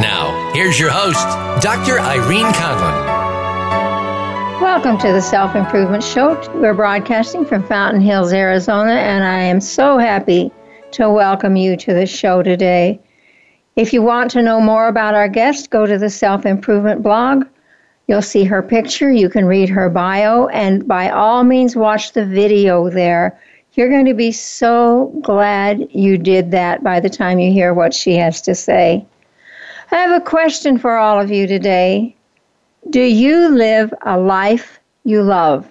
Now, here's your host, Dr. Irene Conlon. Welcome to the Self Improvement Show. We're broadcasting from Fountain Hills, Arizona, and I am so happy to welcome you to the show today. If you want to know more about our guest, go to the Self Improvement blog. You'll see her picture, you can read her bio, and by all means, watch the video there. You're going to be so glad you did that by the time you hear what she has to say. I have a question for all of you today. Do you live a life you love?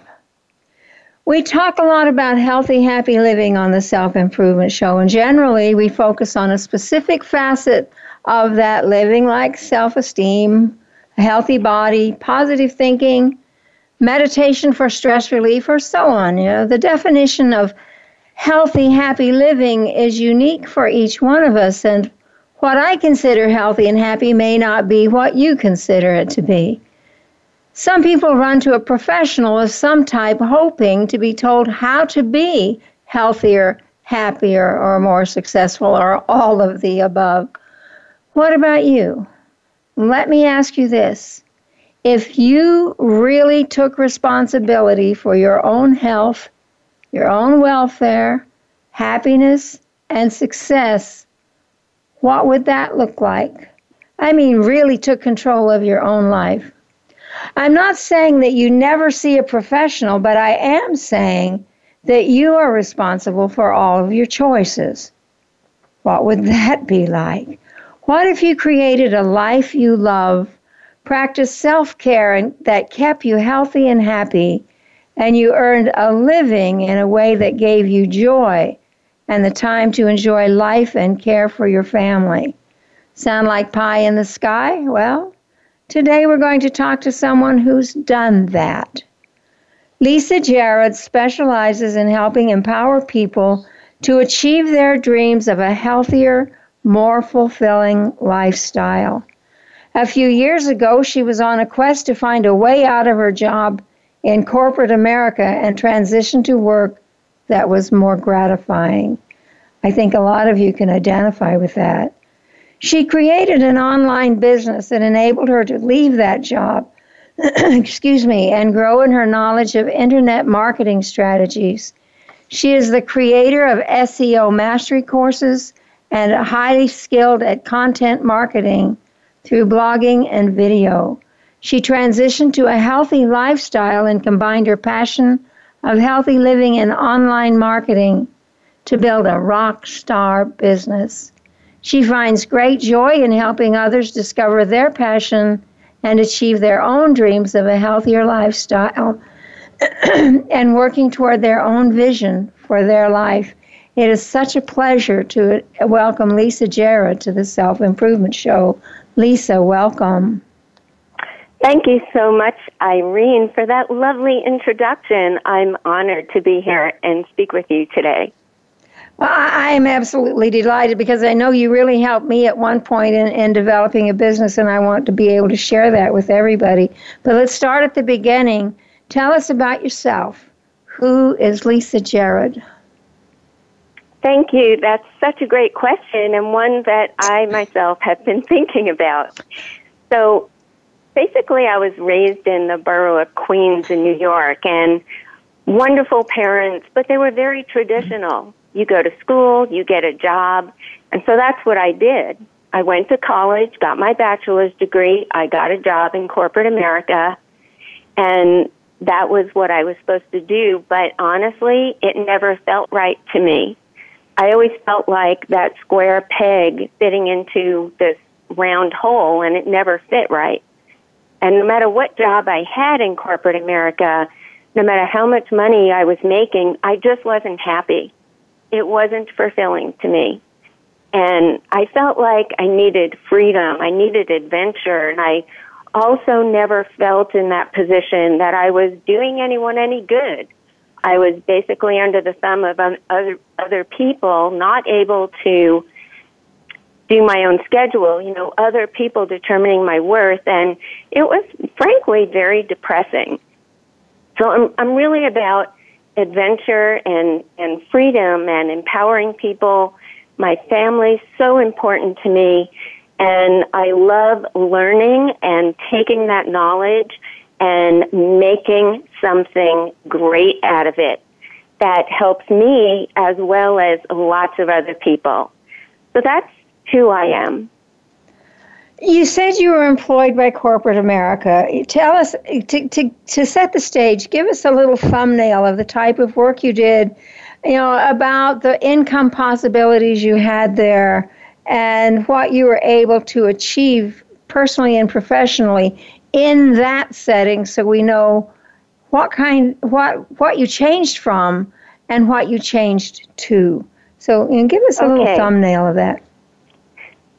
We talk a lot about healthy, happy living on the Self Improvement Show, and generally we focus on a specific facet of that living, like self esteem, a healthy body, positive thinking, meditation for stress relief, or so on. You know, the definition of healthy, happy living is unique for each one of us, and what I consider healthy and happy may not be what you consider it to be. Some people run to a professional of some type hoping to be told how to be healthier, happier, or more successful, or all of the above. What about you? Let me ask you this. If you really took responsibility for your own health, your own welfare, happiness, and success, what would that look like? I mean, really took control of your own life. I'm not saying that you never see a professional, but I am saying that you are responsible for all of your choices. What would that be like? What if you created a life you love, practiced self care that kept you healthy and happy, and you earned a living in a way that gave you joy and the time to enjoy life and care for your family. Sound like pie in the sky? Well, today we're going to talk to someone who's done that. Lisa Jahred specializes in helping empower people to achieve their dreams of a healthier, more fulfilling lifestyle. A few years ago, she was on a quest to find a way out of her job in corporate America and transition to work that was more gratifying. I think a lot of you can identify with that. She created an online business that enabled her to leave that job, excuse me, and grow in her knowledge of internet marketing strategies. She is the creator of SEO mastery courses and highly skilled at content marketing through blogging and video. She transitioned to a healthy lifestyle and combined her passion of healthy living and online marketing to build a rock star business. She finds great joy in helping others discover their passion and achieve their own dreams of a healthier lifestyle and working toward their own vision for their life. It is such a pleasure to welcome Lisa Jahred to the Self Improvement Show. Lisa, welcome. Thank you so much, Irene, for that lovely introduction. I'm honored to be here and speak with you today. Well, I am absolutely delighted because I know you really helped me at one point in, in developing a business, and I want to be able to share that with everybody. But let's start at the beginning. Tell us about yourself. Who is Lisa Jahred? Thank you. That's such a great question, and one that I myself have been thinking about. So, basically, I was raised in the borough of Queens in New York, and wonderful parents, but they were very traditional. You go to school, you get a job, and so that's what I did. I went to college, got my bachelor's degree, I got a job in corporate America, and that was what I was supposed to do, but honestly, it never felt right to me. I always felt like that square peg fitting into this round hole, and it never fit right. And no matter what job I had in corporate America, no matter how much money I was making, I just wasn't happy. It wasn't fulfilling to me. And I felt like I needed freedom. I needed adventure. And I also never felt in that position that I was doing anyone any good. I was basically under the thumb of other, other people, not able to do my own schedule, you know, other people determining my worth. And it was frankly very depressing. So I'm, I'm really about adventure and, and freedom and empowering people. My family's so important to me. And I love learning and taking that knowledge and making something great out of it that helps me as well as lots of other people. So that's who I am. You said you were employed by corporate America. Tell us, to, to, to set the stage, give us a little thumbnail of the type of work you did, you know, about the income possibilities you had there and what you were able to achieve personally and professionally in that setting so we know what kind what what you changed from and what you changed to so you know, give us a okay. little thumbnail of that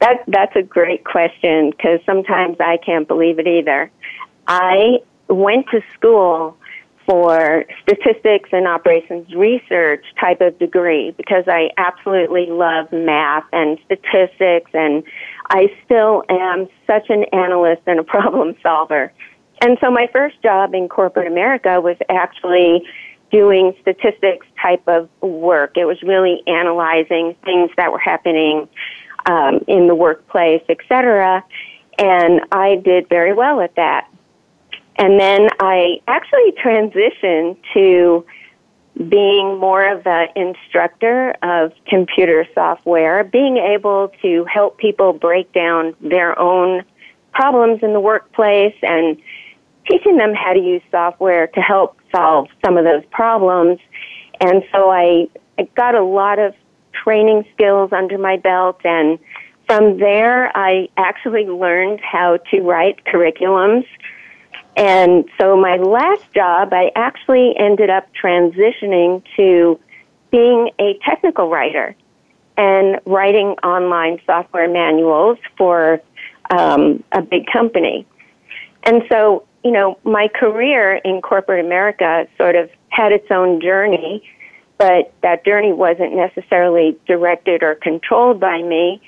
that that's a great question because sometimes I can't believe it either. I went to school for statistics and operations research type of degree because I absolutely love math and statistics and I still am such an analyst and a problem solver. And so my first job in corporate America was actually doing statistics type of work. It was really analyzing things that were happening um, in the workplace, etc. And I did very well at that. And then I actually transitioned to being more of an instructor of computer software, being able to help people break down their own problems in the workplace and teaching them how to use software to help solve some of those problems. And so I, I got a lot of training skills under my belt and from there I actually learned how to write curriculums. And so my last job, I actually ended up transitioning to being a technical writer and writing online software manuals for um, a big company. And so, you know, my career in corporate America sort of had its own journey but that journey wasn't necessarily directed or controlled by me.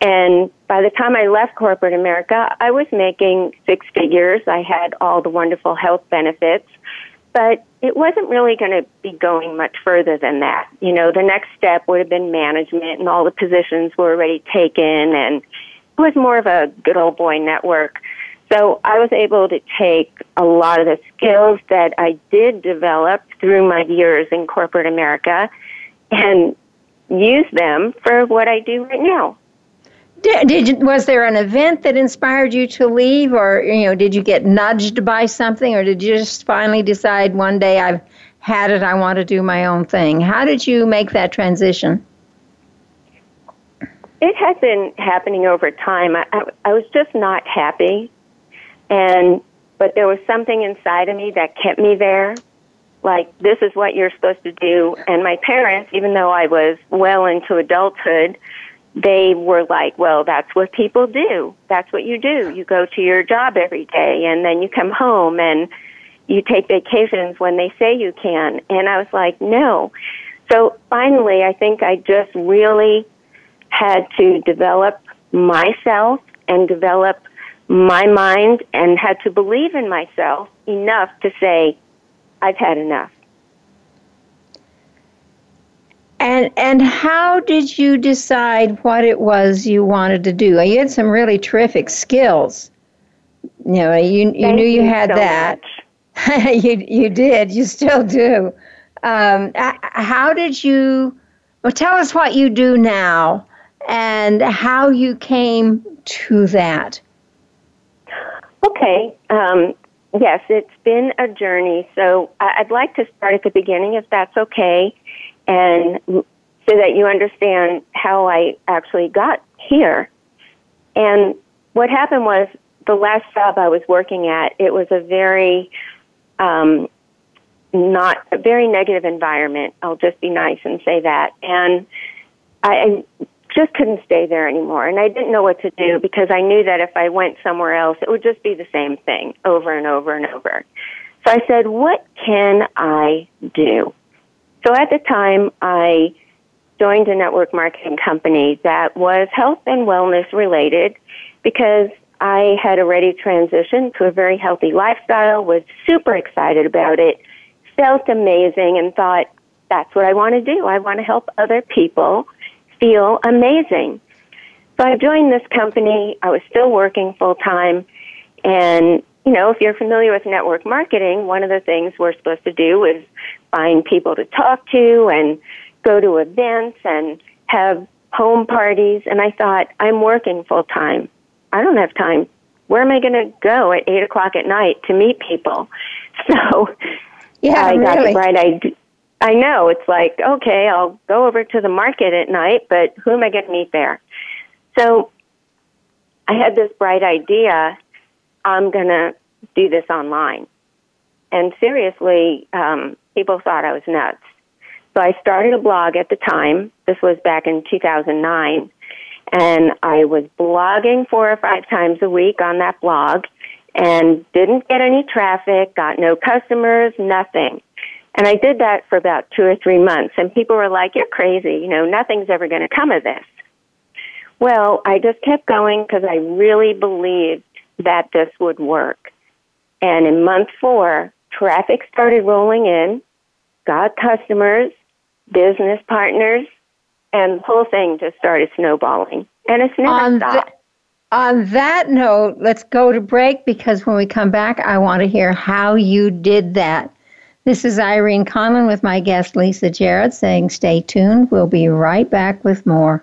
And by the time I left corporate America, I was making six figures. I had all the wonderful health benefits, but it wasn't really going to be going much further than that. You know, the next step would have been management and all the positions were already taken and it was more of a good old boy network. So I was able to take a lot of the skills that I did develop through my years in corporate America and use them for what I do right now. Did, did was there an event that inspired you to leave, or you know, did you get nudged by something, or did you just finally decide one day I've had it, I want to do my own thing? How did you make that transition? It has been happening over time. I, I, I was just not happy and, but there was something inside of me that kept me there. Like, this is what you're supposed to do. And my parents, even though I was well into adulthood, they were like, well, that's what people do. That's what you do. You go to your job every day and then you come home and you take vacations when they say you can. And I was like, no. So finally, I think I just really had to develop myself and develop my mind and had to believe in myself enough to say, I've had enough. And and how did you decide what it was you wanted to do? You had some really terrific skills. You know, you you knew you, you had so that. you you did. You still do. Um, how did you? Well, tell us what you do now and how you came to that. Okay. Um, yes, it's been a journey. So I'd like to start at the beginning, if that's okay, and so that you understand how I actually got here. And what happened was the last job I was working at, it was a very um, not a very negative environment. I'll just be nice and say that. And I just couldn't stay there anymore. And I didn't know what to do because I knew that if I went somewhere else, it would just be the same thing over and over and over. So I said, what can I do? So at the time, I joined a network marketing company that was health and wellness related because I had already transitioned to a very healthy lifestyle, was super excited about it, felt amazing, and thought, that's what I want to do. I want to help other people feel amazing. So I joined this company. I was still working full time. And, you know, if you're familiar with network marketing, one of the things we're supposed to do is find people to talk to and go to events and have home parties. And I thought, I'm working full time. I don't have time. Where am I going to go at eight o'clock at night to meet people? So yeah, I got really. the bright idea. I know it's like, okay, I'll go over to the market at night, but who am I going to meet there? So I had this bright idea. I'm going to do this online. And seriously, um, people thought I was nuts. So I started a blog at the time. This was back in 2009. And I was blogging four or five times a week on that blog and didn't get any traffic, got no customers, nothing. And I did that for about two or three months, and people were like, You're crazy, you know, nothing's ever going to come of this. Well, I just kept going because I really believed that this would work. And in month four, traffic started rolling in, got customers, business partners, and the whole thing just started snowballing. And it's never on stopped. th- on that note, let's go to break because when we come back, I want to hear how you did that. This is Irene Conlon with my guest Lisa Jahred saying stay tuned. We'll be right back with more.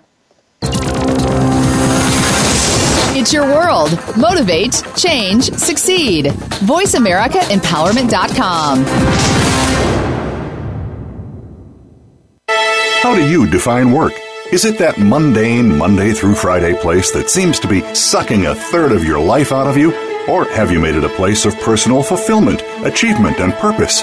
It's your world. Motivate, change, succeed. VoiceAmericaEmpowerment.com. How do you define work? Is it that mundane Monday through Friday place that seems to be sucking a third of your life out of you? Or have you made it a place of personal fulfillment, achievement, and purpose?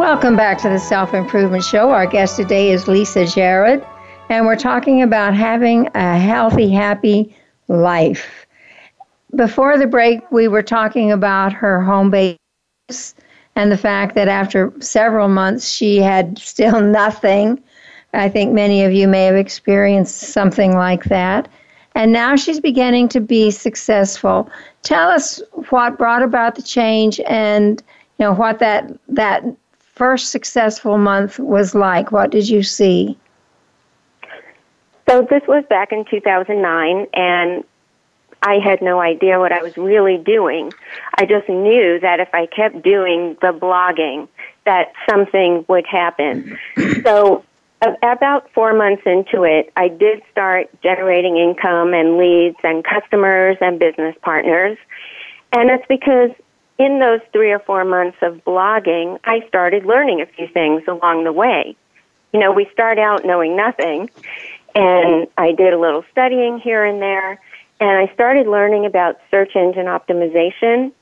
Welcome back to the Self Improvement Show. Our guest today is Lisa Jahred, and we're talking about having a healthy, happy life. Before the break, we were talking about her home base and the fact that after several months, she had still nothing. I think many of you may have experienced something like that. And now she's beginning to be successful. Tell us what brought about the change and you know what that that first successful month was like. What did you see? So this was back in 2009, and I had no idea what I was really doing. I just knew that if I kept doing the blogging, that something would happen. So about four months into it, I did start generating income and leads and customers and business partners. And it's because in those three or four months of blogging, I started learning a few things along the way. You know, we start out knowing nothing, and I did a little studying here and there, and I started learning about search engine optimization.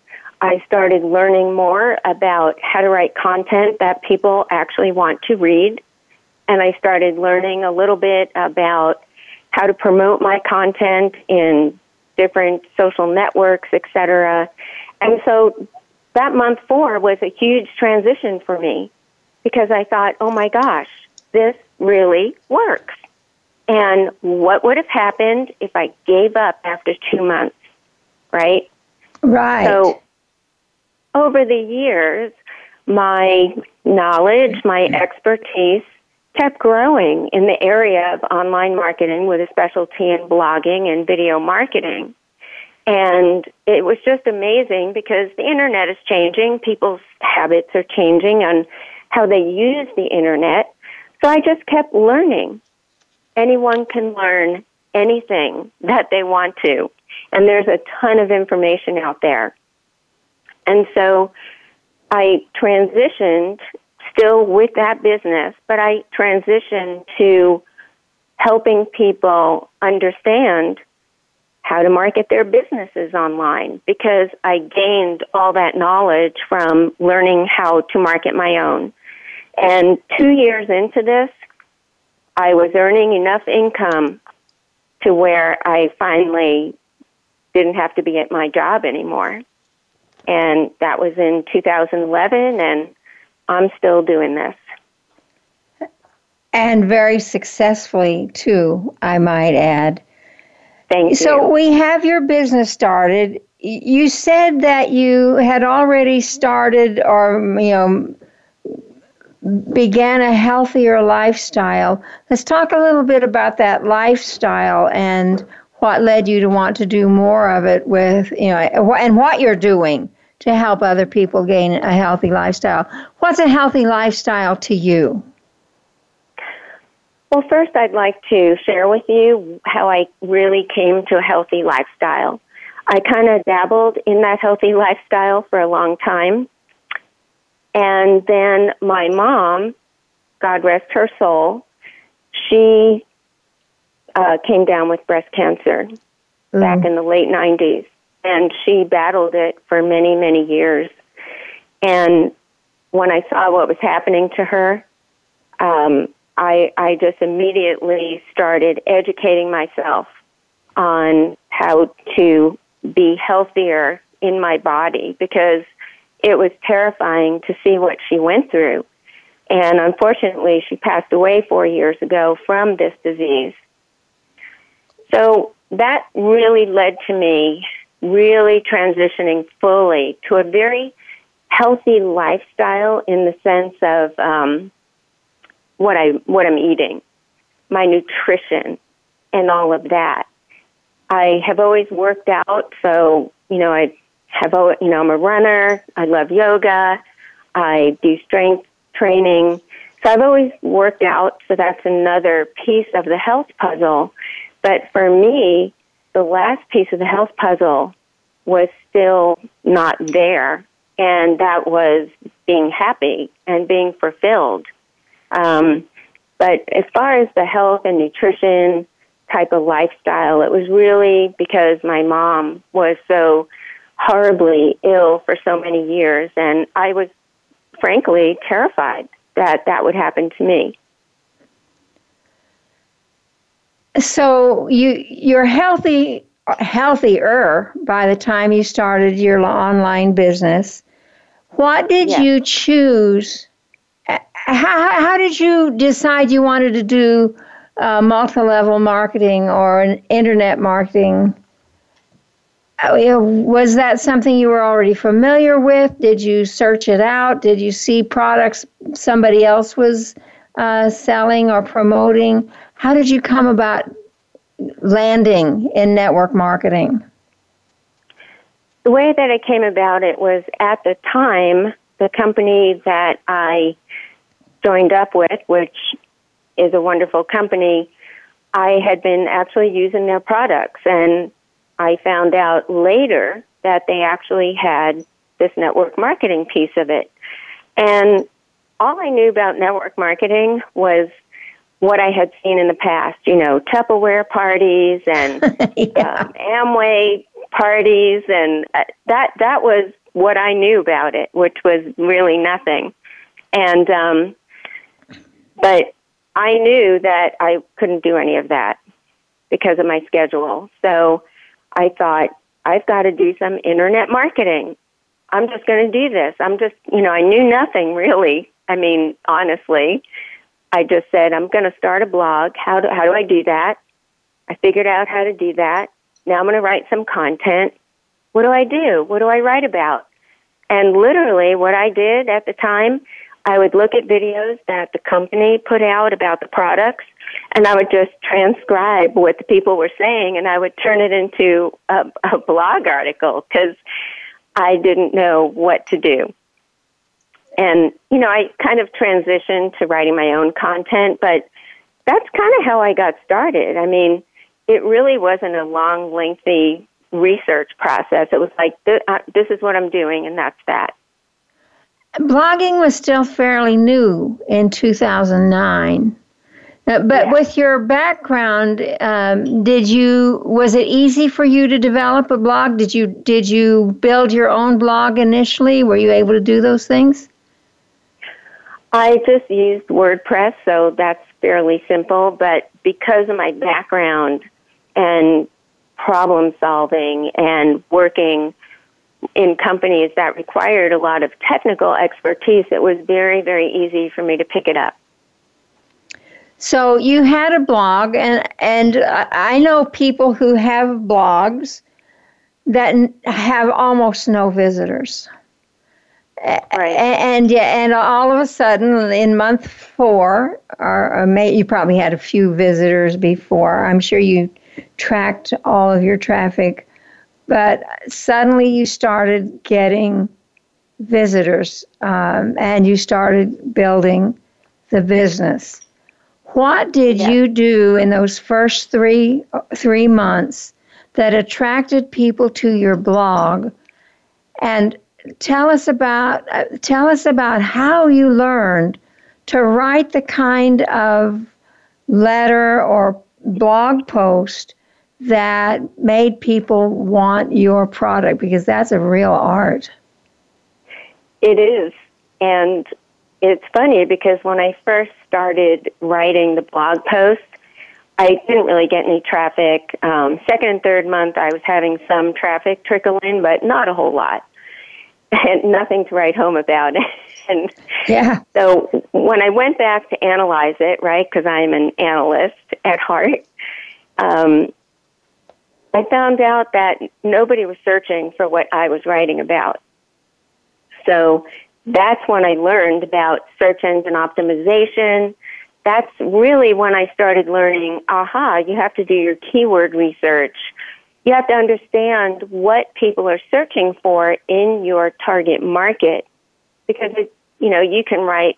I started learning more about how to write content that people actually want to read and I started learning a little bit about how to promote my content in different social networks, etc. And so that month four was a huge transition for me because I thought, oh my gosh, this really works. And what would have happened if I gave up after two months, right? Right. So over the years, my knowledge, my expertise kept growing in the area of online marketing with a specialty in blogging and video marketing. And it was just amazing because the internet is changing, people's habits are changing on how they use the internet. So I just kept learning. Anyone can learn anything that they want to. And there's a ton of information out there. And so I transitioned still with that business, but I transitioned to helping people understand how to market their businesses online because I gained all that knowledge from learning how to market my own. And two years into this, I was earning enough income to where I finally didn't have to be at my job anymore. And that was in 2011, and I'm still doing this. And very successfully, too, I might add. Thank you. So we have your business started. You said that you had already started or, you know, began a healthier lifestyle. Let's talk a little bit about that lifestyle and what led you to want to do more of it with, you know, and what you're doing to help other people gain a healthy lifestyle. What's a healthy lifestyle to you? Well, first, I'd like to share with you how I really came to a healthy lifestyle. I kind of dabbled in that healthy lifestyle for a long time. And then my mom, God rest her soul, she uh, came down with breast cancer mm. back in the late 90s and she battled it for many, many years. And when I saw what was happening to her, um, I, I just immediately started educating myself on how to be healthier in my body because it was terrifying to see what she went through. And unfortunately, she passed away four years ago from this disease. So that really led to me really transitioning fully to a very healthy lifestyle in the sense of um, what I what I'm eating, my nutrition, and all of that. I have always worked out, so you know I have you know I'm a runner. I love yoga. I do strength training. So I've always worked out, so that's another piece of the health puzzle. But for me, the last piece of the health puzzle was still not there, and that was being happy and being fulfilled. Um, but as far as the health and nutrition type of lifestyle, it was really because my mom was so horribly ill for so many years, and I was frankly terrified that that would happen to me. So you you're healthy healthier by the time you started your online business. What did you choose? How, how did you decide you wanted to do uh, multi level marketing or internet marketing? Uh, was that something you were already familiar with? Did you search it out? Did you see products somebody else was uh, selling or promoting? How did you come about landing in network marketing? the way that I came about it was at the time, the company that I joined up with, which is a wonderful company, I had been actually using their products and I found out later that they actually had this network marketing piece of it. And all I knew about network marketing was what I had seen in the past, you know, Tupperware parties and yeah. um, Amway parties, and uh, that that was what I knew about it, which was really nothing. And um, but I knew that I couldn't do any of that because of my schedule. So I thought I've got to do some internet marketing. I'm just going to do this. I'm just, you know, I knew nothing really. I mean, honestly, I just said I'm going to start a blog. How do how do I do that? I figured out how to do that. Now I'm going to write some content. What do I do? What do I write about? And literally what I did at the time, I would look at videos that the company put out about the products and I would just transcribe what the people were saying and I would turn it into a, a blog article because I didn't know what to do. And, you know, I kind of transitioned to writing my own content, but that's kind of how I got started. I mean, it really wasn't a long, lengthy research process. It was like, uh, this is what I'm doing, and that's that. Blogging was still fairly new in 2009. Uh, but yeah. with your background, um, did you was it easy for you to develop a blog? Did you did you build your own blog initially? Were you able to do those things? I just used WordPress, so that's fairly simple. But because of my background and problem solving and working in companies that required a lot of technical expertise, it was very, very easy for me to pick it up. So you had a blog, and and I know people who have blogs that have almost no visitors. Right. And yeah, and all of a sudden, in month four, or, or may, you probably had a few visitors before. I'm sure you tracked all of your traffic, but suddenly you started getting visitors, um, and you started building the business. What did yeah. you do in those first three three months that attracted people to your blog? And tell us about uh, tell us about how you learned to write the kind of letter or blog post that made people want your product because that's a real art. It is. And it's funny because when I first started writing the blog post, I didn't really get any traffic. Um, second and third month, I was having some traffic trickle in, but not a whole lot and nothing to write home about. and yeah. So when I went back to analyze it, right, because I'm an analyst at heart, um, I found out that nobody was searching for what I was writing about. So that's when I learned about search engine optimization. That's really when I started learning, aha, you have to do your keyword research you have to understand what people are searching for in your target market because it, you know you can write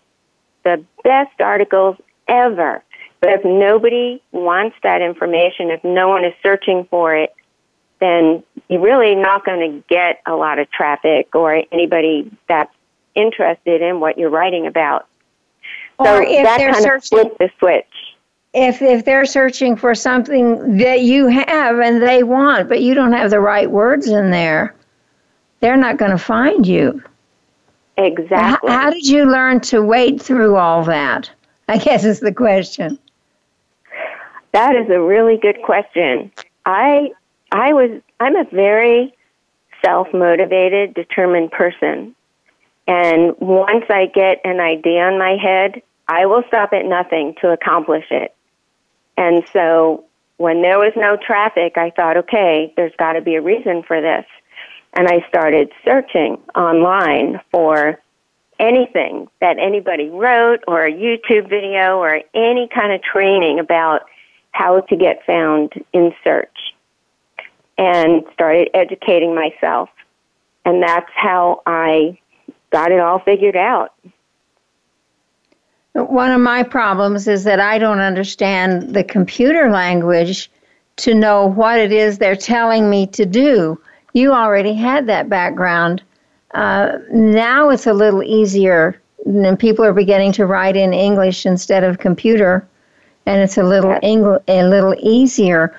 the best articles ever but if nobody wants that information if no one is searching for it then you're really not going to get a lot of traffic or anybody that's interested in what you're writing about or so that kind searching, of flipped the switch if if they're searching for something that you have and they want, but you don't have the right words in there, they're not going to find you. Exactly. How, how, did you learn to wade through all that? I guess is the question. That is a really good question. I I was I'm a very self-motivated, determined person. And once I get an idea in my head, I will stop at nothing to accomplish it. And so when there was no traffic, I thought, okay, there's got to be a reason for this. And I started searching online for anything that anybody wrote or a YouTube video or any kind of training about how to get found in search and started educating myself. and that's how I got it all figured out. One of my problems is that I don't understand the computer language to know what it is they're telling me to do. You already had that background. Uh, now it's a little easier, and people are beginning to write in English instead of computer, and it's a little Engl- a little easier.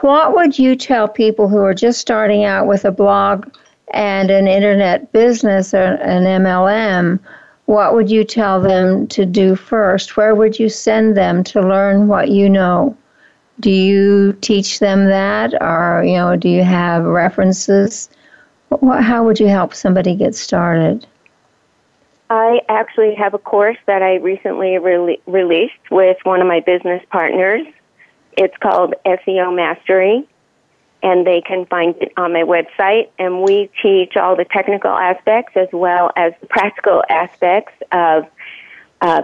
What would you tell people who are just starting out with a blog and an internet business or an MLM? What would you tell them to do first? Where would you send them to learn what you know? Do you teach them that, or you know, do you have references? How would you help somebody get started? I actually have a course that I recently re- released with one of my business partners. It's called SEO Mastery, and they can find it on my website. And we teach all the technical aspects as well as the practical aspects of uh,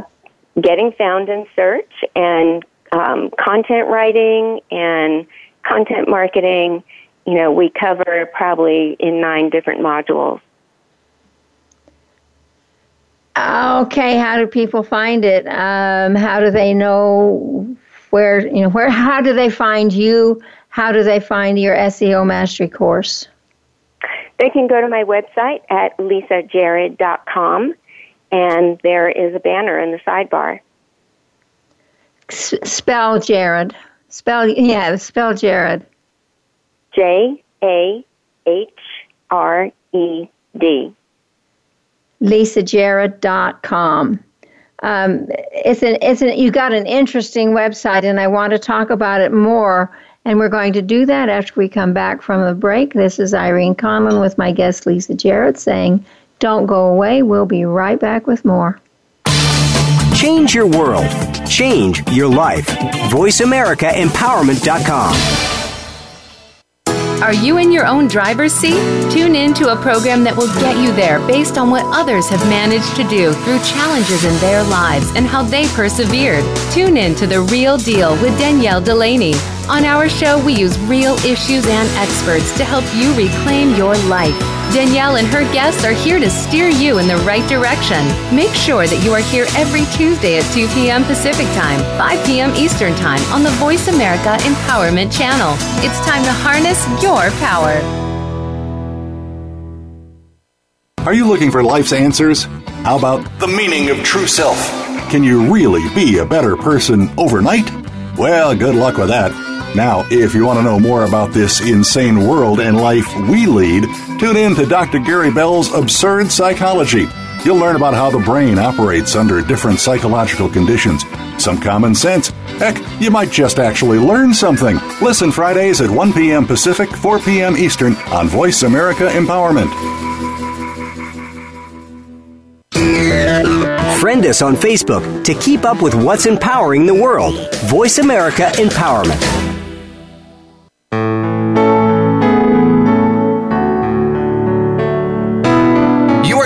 getting found in search and um, content writing and content marketing. You know, we cover probably in nine different modules. Okay, how do people find it? Um, how do they know where, you know, where, how do they find you? How do they find your SEO mastery course? They can go to my website at lisajahred.com and there is a banner in the sidebar. S- spell Jahred. Spell yeah, spell Jahred. J A H R E D. LisaJahred.com. Um, it's an it's an you got an interesting website, and I want to talk about it more. And we're going to do that after we come back from the break. This is Irene Conlon with my guest Lisa Jahred saying, "Don't go away. We'll be right back with more." Change your world. Change your life. VoiceAmericaEmpowerment.com. Are you in your own driver's seat? Tune in to a program that will get you there based on what others have managed to do through challenges in their lives and how they persevered. Tune in to The Real Deal with Danielle Delaney. On our show, we use real issues and experts to help you reclaim your life. Danielle and her guests are here to steer you in the right direction. Make sure that you are here every Tuesday at 2 p.m. Pacific Time, 5 p.m. Eastern Time on the Voice America Empowerment Channel. It's time to harness your power. Are you looking for life's answers? How about the meaning of true self? Can you really be a better person overnight? Well, good luck with that. Now, if you want to know more about this insane world and life we lead, tune in to Dr. Gary Bell's Absurd Psychology. You'll learn about how the brain operates under different psychological conditions. Some common sense. Heck, you might just actually learn something. Listen Fridays at 1 p.m. Pacific, 4 p.m. Eastern on Voice America Empowerment. Friend us on Facebook to keep up with what's empowering the world. Voice America Empowerment.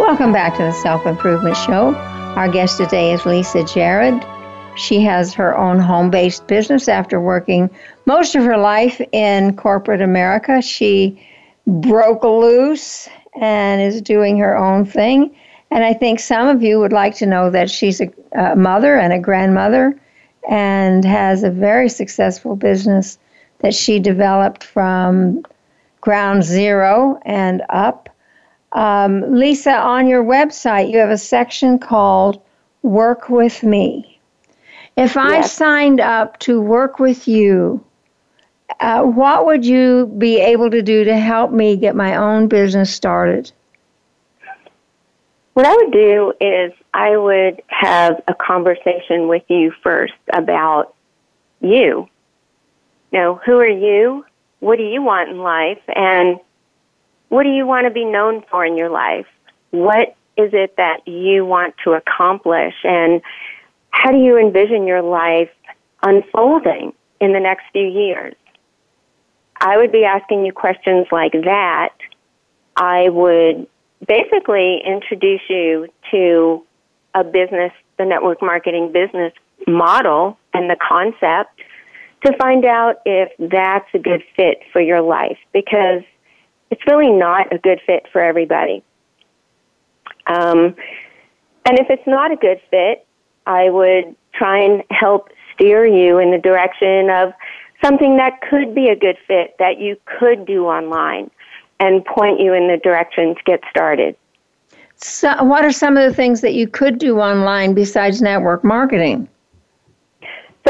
Welcome back to the Self Improvement Show. Our guest today is Lisa Jahred. She has her own home based business after working most of her life in corporate America. She broke loose and is doing her own thing. And I think some of you would like to know that she's a, a mother and a grandmother and has a very successful business that she developed from ground zero and up. Um, Lisa, on your website, you have a section called Work with Me. If I Yes. signed up to work with you, uh, what would you be able to do to help me get my own business started? What I would do is I would have a conversation with you first about you. You know, who are you? What do you want in life? And what do you want to be known for in your life? what is it that you want to accomplish and how do you envision your life unfolding in the next few years? I would be asking you questions like that. I would basically introduce you to a business, the network marketing business model and the concept to find out if that's a good fit for your life because it's really not a good fit for everybody. Um, and if it's not a good fit, I would try and help steer you in the direction of something that could be a good fit that you could do online and point you in the direction to get started. So, what are some of the things that you could do online besides network marketing?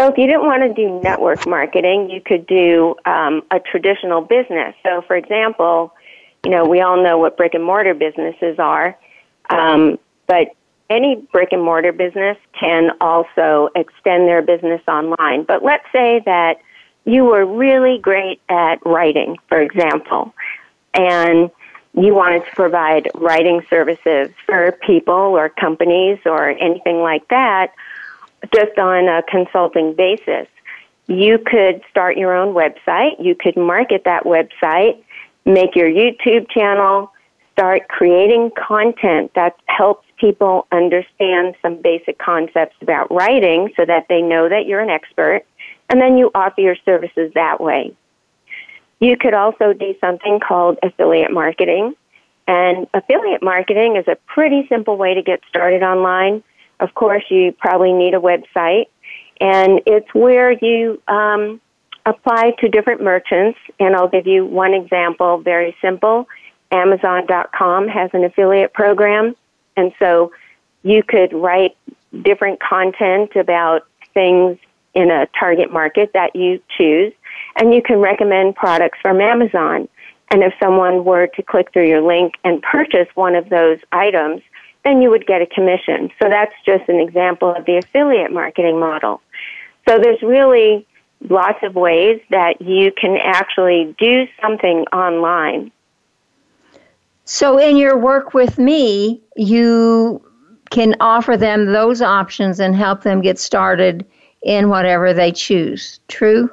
So, if you didn't want to do network marketing, you could do um, a traditional business. So, for example, you know, we all know what brick and mortar businesses are, um, but any brick and mortar business can also extend their business online. But let's say that you were really great at writing, for example, and you wanted to provide writing services for people or companies or anything like that just on a consulting basis. You could start your own website. You could market that website, make your YouTube channel, start creating content that helps people understand some basic concepts about writing so that they know that you're an expert, and then you offer your services that way. You could also do something called affiliate marketing. And affiliate marketing is a pretty simple way to get started online. Of course, you probably need a website, and it's where you um, apply to different merchants. And I'll give you one example, very simple. Amazon.com has an affiliate program, and so you could write different content about things in a target market that you choose, and you can recommend products from Amazon. And if someone were to click through your link and purchase one of those items, then you would get a commission. So that's just an example of the affiliate marketing model. So there's really lots of ways that you can actually do something online. So in your work with me, you can offer them those options and help them get started in whatever they choose. True?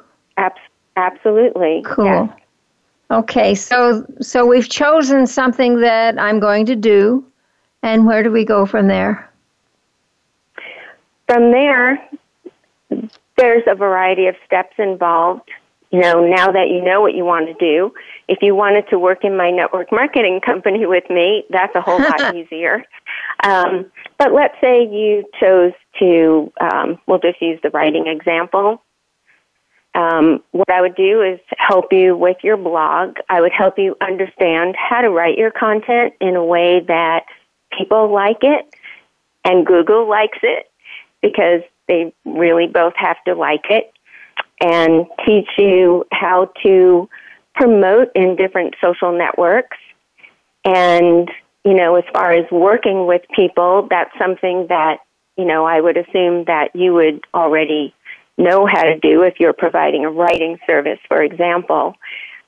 absolutely. Cool. Yes. Okay, so so we've chosen something that I'm going to do, and where do we go from there? From there, there's a variety of steps involved. You know, now that you know what you want to do, if you wanted to work in my network marketing company with me, that's a whole lot easier. Um, but let's say you chose to, um, we'll just use the writing example. Um, what I would do is help you with your blog. I would help you understand how to write your content in a way that people like it and Google likes it because they really both have to like it and teach you how to promote in different social networks and you know, as far as working with people, that's something that, you know, I would assume that you would already know how to do if you're providing a writing service, for example.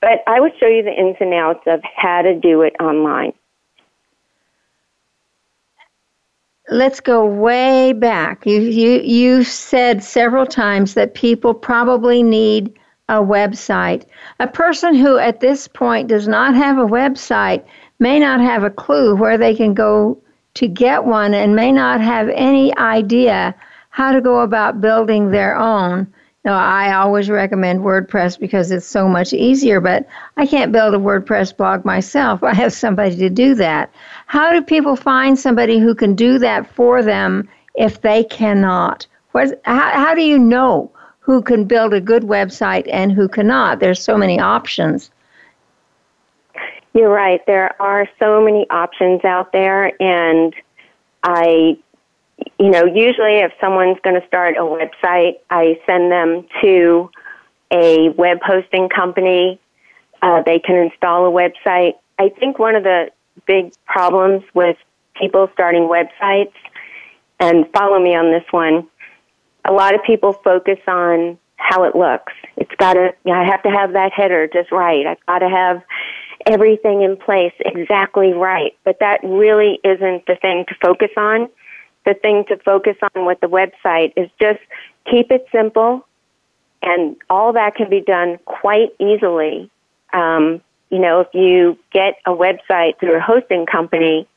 But I would show you the ins and outs of how to do it online. Let's go way back. You, you, you said several times that people probably need a website. A person who at this point does not have a website may not have a clue where they can go to get one and may not have any idea how to go about building their own. Now, I always recommend WordPress because it's so much easier, but I can't build a WordPress blog myself. I have somebody to do that. How do people find somebody who can do that for them if they cannot? What, how, how do you know who can build a good website and who cannot? There's so many options. You're right. There are so many options out there, and I, you know, usually if someone's going to start a website, I send them to a web hosting company. Uh, they can install a website. I think one of the big problems with people starting websites, and follow me on this one, a lot of people focus on how it looks. It's got to, you know, I have to have that header just right. I've got to have everything in place exactly right. But that really isn't the thing to focus on. The thing to focus on with the website is just keep it simple, and all that can be done quite easily. Um, you know, if you get a website through a hosting company,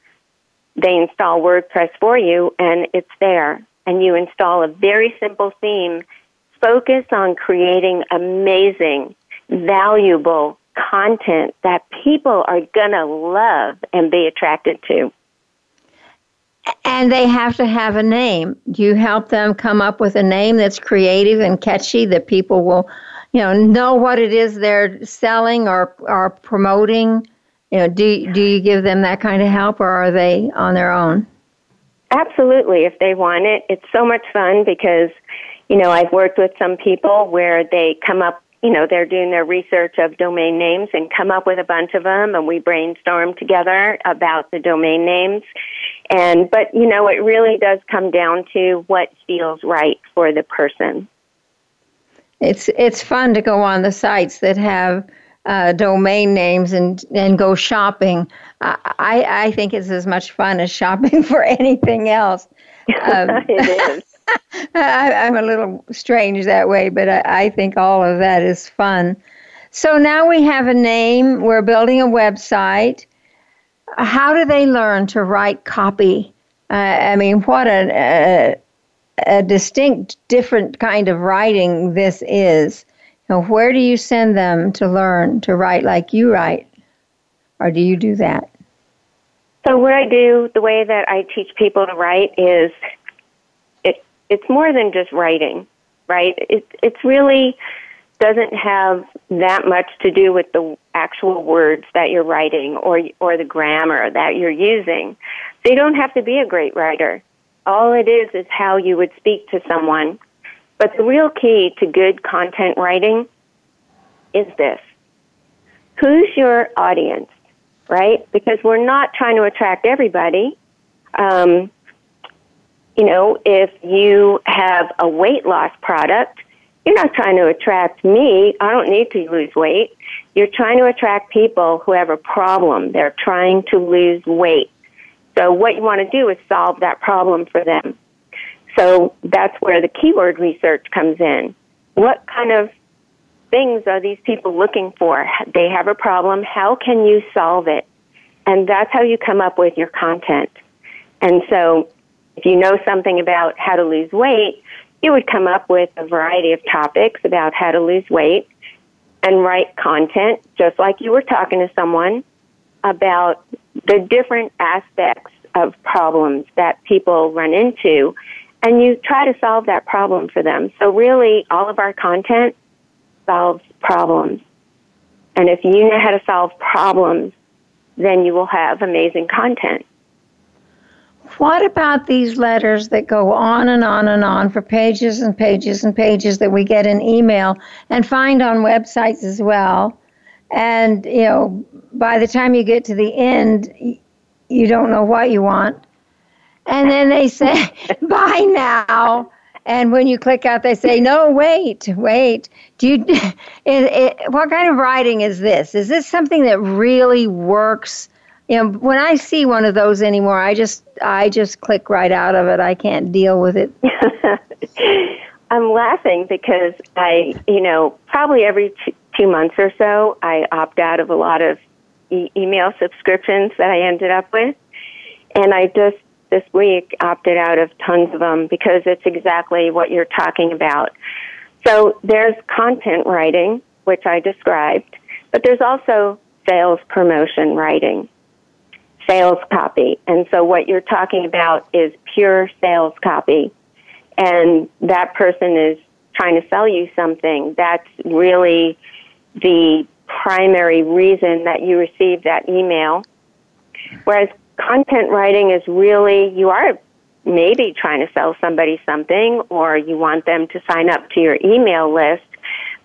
they install WordPress for you, and it's there. And you install a very simple theme. Focus on creating amazing, valuable content that people are going to love and be attracted to. And they have to have a name. Do you help them come up with a name that's creative and catchy that people will, you know, know what it is they're selling or or promoting? You know, do do you give them that kind of help, or are they on their own? Absolutely, if they want it, it's so much fun because, you know, I've worked with some people where they come up you know, they're doing their research of domain names and come up with a bunch of them and we brainstorm together about the domain names. And, but, you know, it really does come down to what feels right for the person. It's, it's fun to go on the sites that have uh, domain names and, and go shopping. I, I think it's as much fun as shopping for anything else. Um, it is. I, am a little strange that way, but I, I think all of that is fun. So now we have a name, we're building a website. How do they learn to write copy? Uh, I mean, what a, a, distinct, different kind of writing this is. Where do you send them to learn to write like you write? Or do you do that? So, what I do, the way that I teach people to write is it, it's more than just writing, right? It it's really doesn't have that much to do with the actual words that you're writing or or the grammar that you're using. So you don't have to be a great writer. All it is is how you would speak to someone. But the real key to good content writing is this. Who's your audience, right? Because we're not trying to attract everybody. Um, you know, if you have a weight loss product, you're not trying to attract me. I don't need to lose weight. You're trying to attract people who have a problem. They're trying to lose weight. So what you want to do is solve that problem for them. So that's where the keyword research comes in. What kind of things are these people looking for? They have a problem. How can you solve it? And that's how you come up with your content. And so if you know something about how to lose weight, you would come up with a variety of topics about how to lose weight and write content just like you were talking to someone about the different aspects of problems that people run into and you try to solve that problem for them. So really all of our content solves problems. And if you know how to solve problems, then you will have amazing content. What about these letters that go on and on and on for pages and pages and pages that we get in email and find on websites as well? And, you know, by the time you get to the end, you don't know what you want. And then they say, buy now. And when you click out, they say, no, wait, wait. Do you, it, it, what kind of writing is this? Is this something that really works? You know when i see one of those anymore i just i just click right out of it. I can't deal with it. I'm laughing because i you know probably every t- two months or so i opt out of a lot of e- email subscriptions that i ended up with. And i just this week opted out of tons of them because it's exactly what you're talking about. So there's content writing which i described but there's also sales promotion writing sales copy. And so what you're talking about is pure sales copy. And that person is trying to sell you something. That's really the primary reason that you received that email. Whereas content writing is really, you are maybe trying to sell somebody something or you want them to sign up to your email list.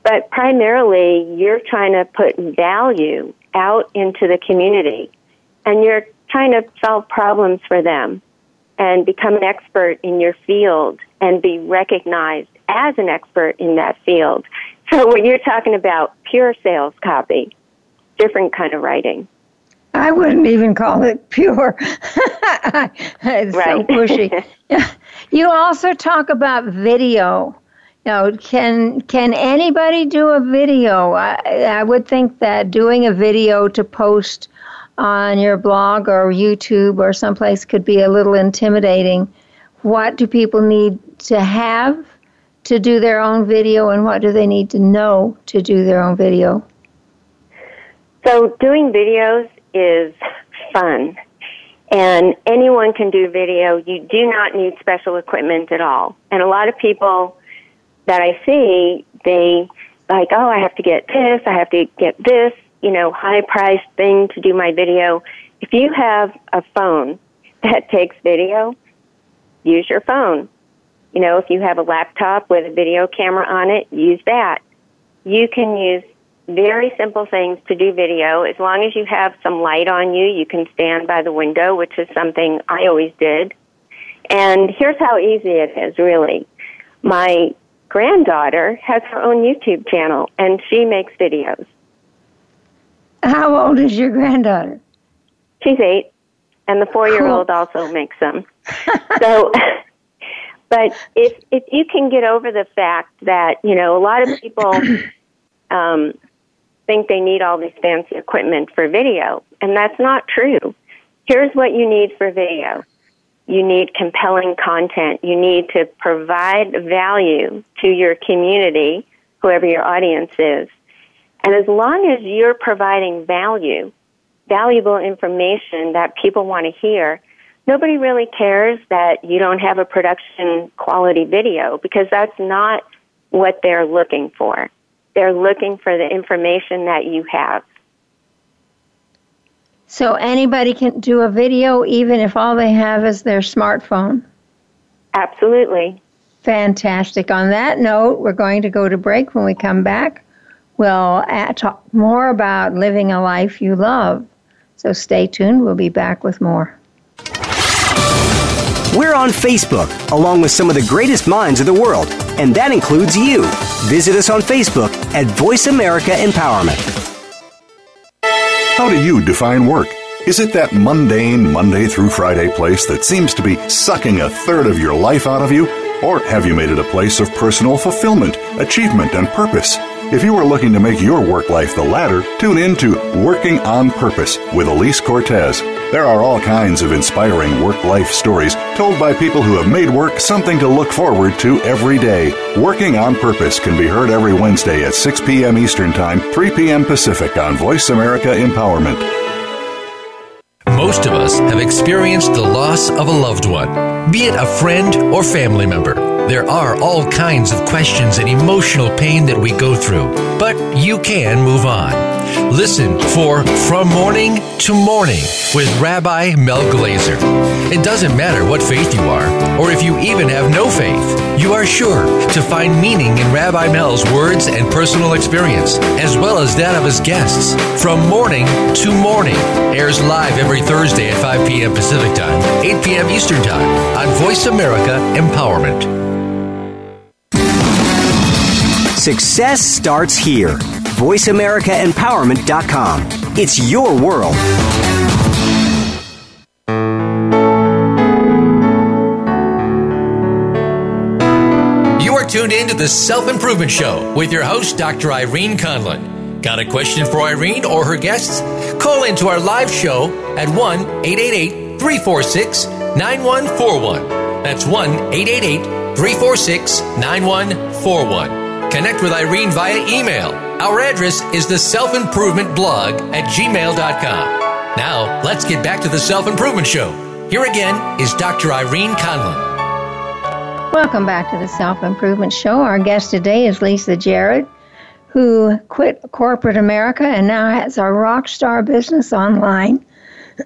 But primarily, you're trying to put value out into the community and you're trying to solve problems for them and become an expert in your field and be recognized as an expert in that field. So when you're talking about pure sales copy, different kind of writing. I wouldn't even call it pure. it's so pushy. you also talk about video. You know, can can anybody do a video? I, I would think that doing a video to post on your blog or YouTube or someplace could be a little intimidating. What do people need to have to do their own video, and what do they need to know to do their own video? So, doing videos is fun. And anyone can do video. You do not need special equipment at all. And a lot of people that I see, they like, oh, I have to get this, I have to get this, you know, high priced thing to do my video. If you have a phone that takes video, use your phone. You know, if you have a laptop with a video camera on it, use that. You can use very simple things to do video. As long as you have some light on you, you can stand by the window, which is something I always did. And here's how easy it is, really. My granddaughter has her own YouTube channel, and she makes videos. How old is your granddaughter? She's eight, and the four-year-old cool. also makes them. so, but if if you can get over the fact that you know a lot of people um, think they need all this fancy equipment for video, and that's not true. Here's what you need for video. You need compelling content. You need to provide value to your community, whoever your audience is. And as long as you're providing value, valuable information that people want to hear, nobody really cares that you don't have a production quality video because that's not what they're looking for. They're looking for the information that you have. So anybody can do a video even if all they have is their smartphone? Absolutely. Fantastic. On that note, we're going to go to break. When we come back, we'll talk more about living a life you love. So stay tuned. We'll be back with more. We're on Facebook, along with some of the greatest minds of the world, and that includes you. Visit us on Facebook at Voice America Empowerment. How do you define work? Is it that mundane Monday through Friday place that seems to be sucking a third of your life out of you? Or have you made it a place of personal fulfillment, achievement, and purpose? If you are looking to make your work life the latter, tune in to Working on Purpose with Elise Cortez. There are all kinds of inspiring work life stories told by people who have made work something to look forward to every day. Working on Purpose can be heard every Wednesday at 6 p.m. Eastern Time, 3 p.m. Pacific on Voice America Empowerment. Most of us have experienced the loss of a loved one, be it a friend or family member. There are all kinds of questions and emotional pain that we go through, but you can move on. Listen for From Morning to Morning with Rabbi Mel Glazer. It doesn't matter what faith you are, or if you even have no faith, you are sure to find meaning in Rabbi Mel's words and personal experience, as well as that of his guests. From Morning to Morning airs live every Thursday at 5 p.m. Pacific Time, 8 p.m. Eastern Time on Voice America Empowerment. Success starts here. VoiceAmericaEmpowerment.com. It's your world. You are tuned in to the Self Improvement Show with your host, Dr. Irene Conlon. Got a question for Irene or her guests? Call into our live show at 1 888 346 9141. That's 1 888 346 9141. Connect with Irene via email. Our address is the self improvement blog at gmail.com. Now, let's get back to the Self Improvement Show. Here again is Dr. Irene Conlon. Welcome back to the Self Improvement Show. Our guest today is Lisa Jahred, who quit corporate America and now has a rock star business online.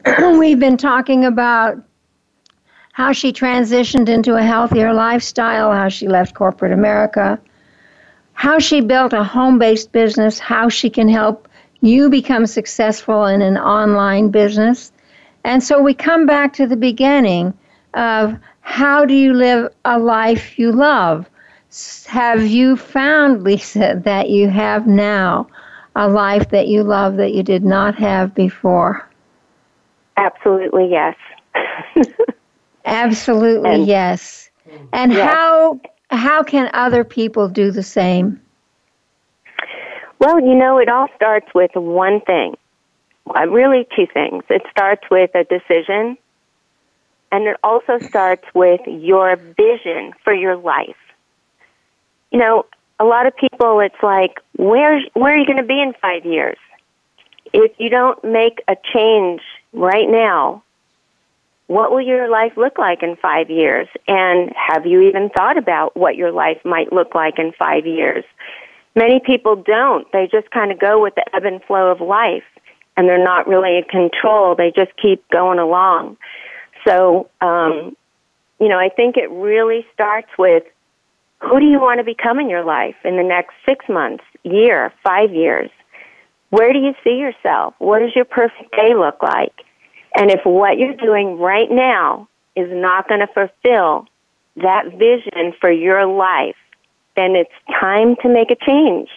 We've been talking about how she transitioned into a healthier lifestyle, how she left corporate America how she built a home based business, how she can help you become successful in an online business. And so we come back to the beginning of how do you live a life you love? Have you found, Lisa, that you have now a life that you love that you did not have before? Absolutely, yes. Absolutely, and, yes. And how how can other people do the same? Well, you know, it all starts with one thing. Uh, really, two things. It starts with a decision, and it also starts with your vision for your life. You know, a lot of people, it's like, where where are you going to be in five years? If you don't make a change right now, what will your life look like in five years? And have you even thought about what your life might look like in five years? Many people don't. They just kind of go with the ebb and flow of life and they're not really in control. They just keep going along. So, um, you know, I think it really starts with who do you want to become in your life in the next six months, year, five years? Where do you see yourself? What does your perfect day look like? And if what you're doing right now is not going to fulfill that vision for your life, then it's time to make a change.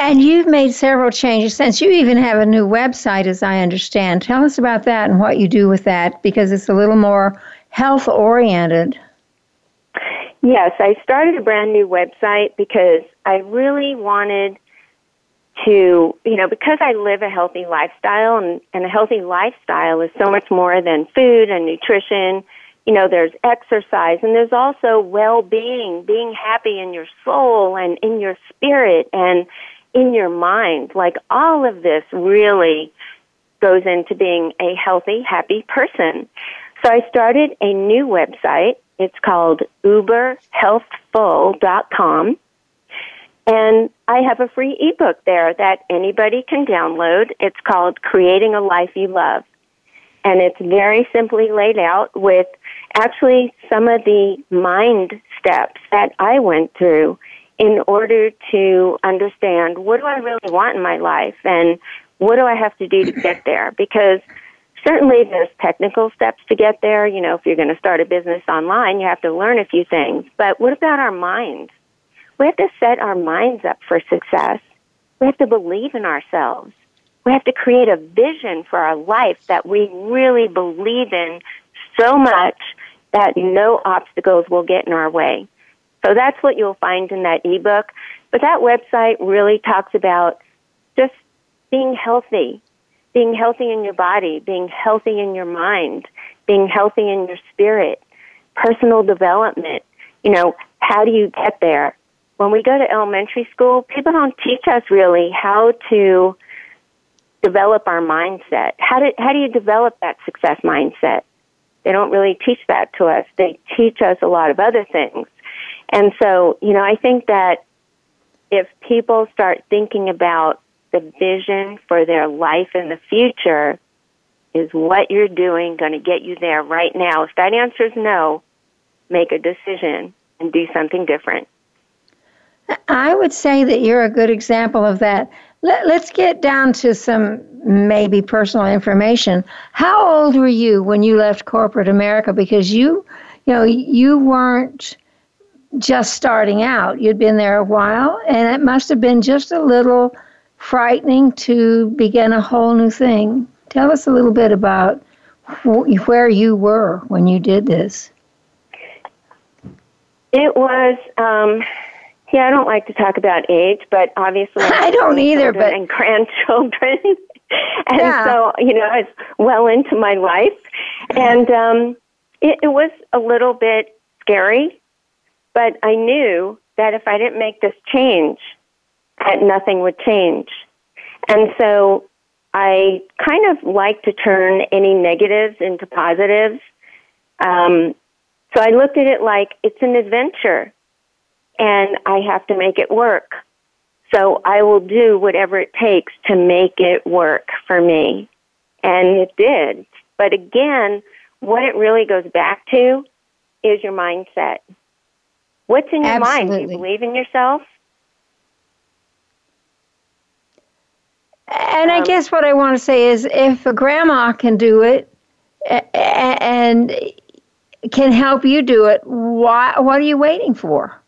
And you've made several changes since you even have a new website, as I understand. Tell us about that and what you do with that because it's a little more health oriented. Yes, I started a brand new website because I really wanted to, you know, because I live a healthy lifestyle and, and a healthy lifestyle is so much more than food and nutrition. You know, there's exercise and there's also well-being, being happy in your soul and in your spirit and in your mind. Like all of this really goes into being a healthy, happy person. So I started a new website. It's called uberhealthful.com and I have a free ebook there that anybody can download. It's called Creating a Life You Love. And it's very simply laid out with actually some of the mind steps that I went through in order to understand what do I really want in my life and what do I have to do to get there? Because certainly there's technical steps to get there. You know, if you're going to start a business online, you have to learn a few things. But what about our minds? We have to set our minds up for success. We have to believe in ourselves. We have to create a vision for our life that we really believe in so much that no obstacles will get in our way. So that's what you'll find in that ebook. But that website really talks about just being healthy, being healthy in your body, being healthy in your mind, being healthy in your spirit, personal development. You know, how do you get there? When we go to elementary school, people don't teach us really how to develop our mindset. How do, how do you develop that success mindset? They don't really teach that to us. They teach us a lot of other things. And so, you know, I think that if people start thinking about the vision for their life in the future, is what you're doing going to get you there right now? If that answer is no, make a decision and do something different. I would say that you're a good example of that. Let, us get down to some maybe personal information. How old were you when you left corporate America? Because you, you know, you weren't just starting out. You'd been there a while, and it must have been just a little frightening to begin a whole new thing. Tell us a little bit about where you were when you did this. It was. Um, yeah, I don't like to talk about age, but obviously I don't either. But and grandchildren, and yeah. so you know, it's well into my life, and um, it, it was a little bit scary, but I knew that if I didn't make this change, that nothing would change, and so I kind of like to turn any negatives into positives. Um, so I looked at it like it's an adventure and I have to make it work. So I will do whatever it takes to make it work for me. And it did. But again, what it really goes back to is your mindset. What's in your Absolutely. mind? Do you believe in yourself? And I um, guess what I want to say is if a grandma can do it and can help you do it, why, what are you waiting for?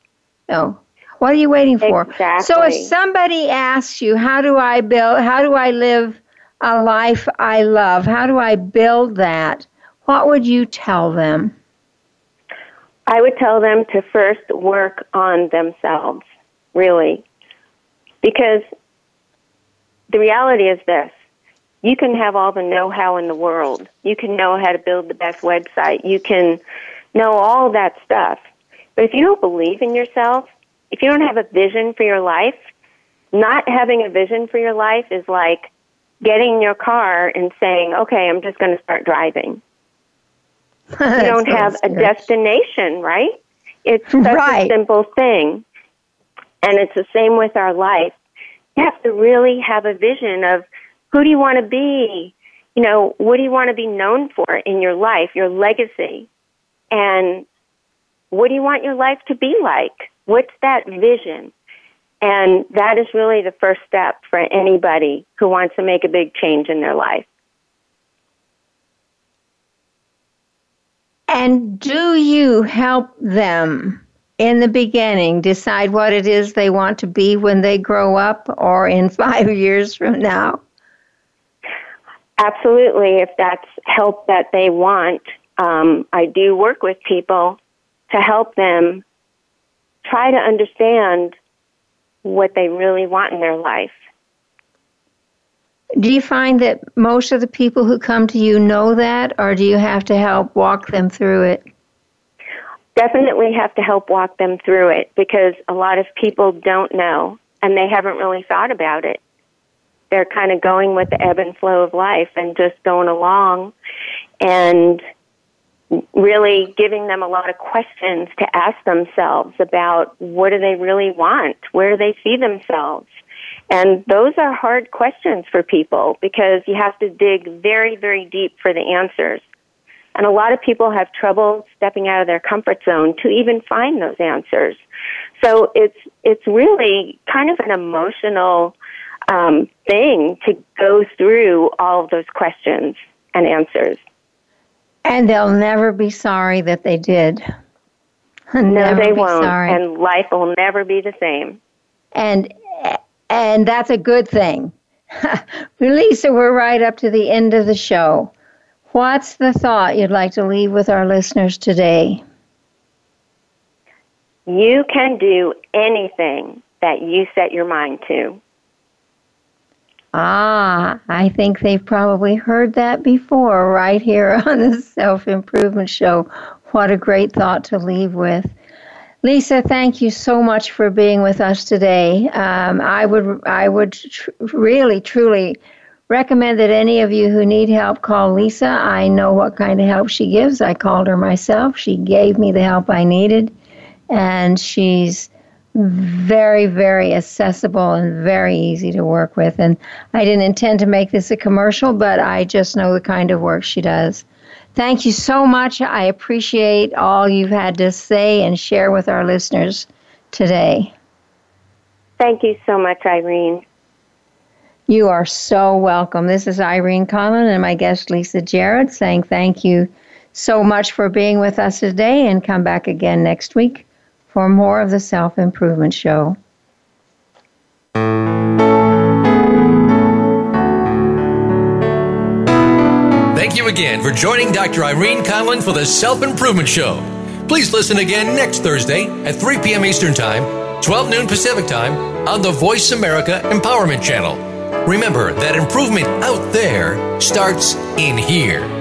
Know, What are you waiting for? Exactly. So if somebody asks you, how do I build, how do I live a life I love? How do I build that? What would you tell them? I would tell them to first work on themselves, really. Because the reality is this you can have all the know how in the world. You can know how to build the best website. You can know all that stuff. But if you don't believe in yourself, if you don't have a vision for your life, not having a vision for your life is like getting in your car and saying, okay, I'm just going to start driving. you don't have a destination, right? It's such Right. a simple thing. And it's the same with our life. You have to really have a vision of who do you want to be? You know, what do you want to be known for in your life, your legacy? And what do you want your life to be like? What's that vision? And that is really the first step for anybody who wants to make a big change in their life. And do you help them in the beginning decide what it is they want to be when they grow up or in five years from now? Absolutely, if that's help that they want, um, I do work with people to help them try to understand what they really want in their life. Do you find that most of the people who come to you know that, or do you have to help walk them through it? Definitely have to help walk them through it because a lot of people don't know and they haven't really thought about it. They're kind of going with the ebb and flow of life and just going along and really giving them a lot of questions to ask themselves about what do they really want? Where do they see themselves? And those are hard questions for people because you have to dig very, very deep for the answers. And a lot of people have trouble stepping out of their comfort zone to even find those answers. So it's, it's really kind of an emotional um, thing to go through all of those questions and answers. And they'll never be sorry that they did. No, they won't. sorry. And life will never be the same. and and that's a good thing. Lisa, we're right up to the end of the show. What's the thought you'd like to leave with our listeners today? You can do anything that you set your mind to. Ah, I think they've probably heard that before right here on the Self Improvement Show. What a great thought to leave with. Lisa, thank you so much for being with us today. Um, I would, I would tr- really, truly recommend that any of you who need help call Lisa. I know what kind of help she gives. I called her myself. She gave me the help I needed, and she's very, very accessible and very easy to work with. And I didn't intend to make this a commercial, but I just know the kind of work she does. Thank you so much. I appreciate all you've had to say and share with our listeners today. Thank you so much, Irene. You are so welcome. This is Irene Conlon and my guest Lisa Jahred saying thank you so much for being with us today and come back again next week for more of the Self Improvement Show. Thank you again for joining Dr. Irene Conlon for the Self Improvement Show. Please listen again next Thursday at 3 p.m. Eastern Time, 12 noon Pacific Time on the Voice America Empowerment Channel. Remember that improvement out there starts in here.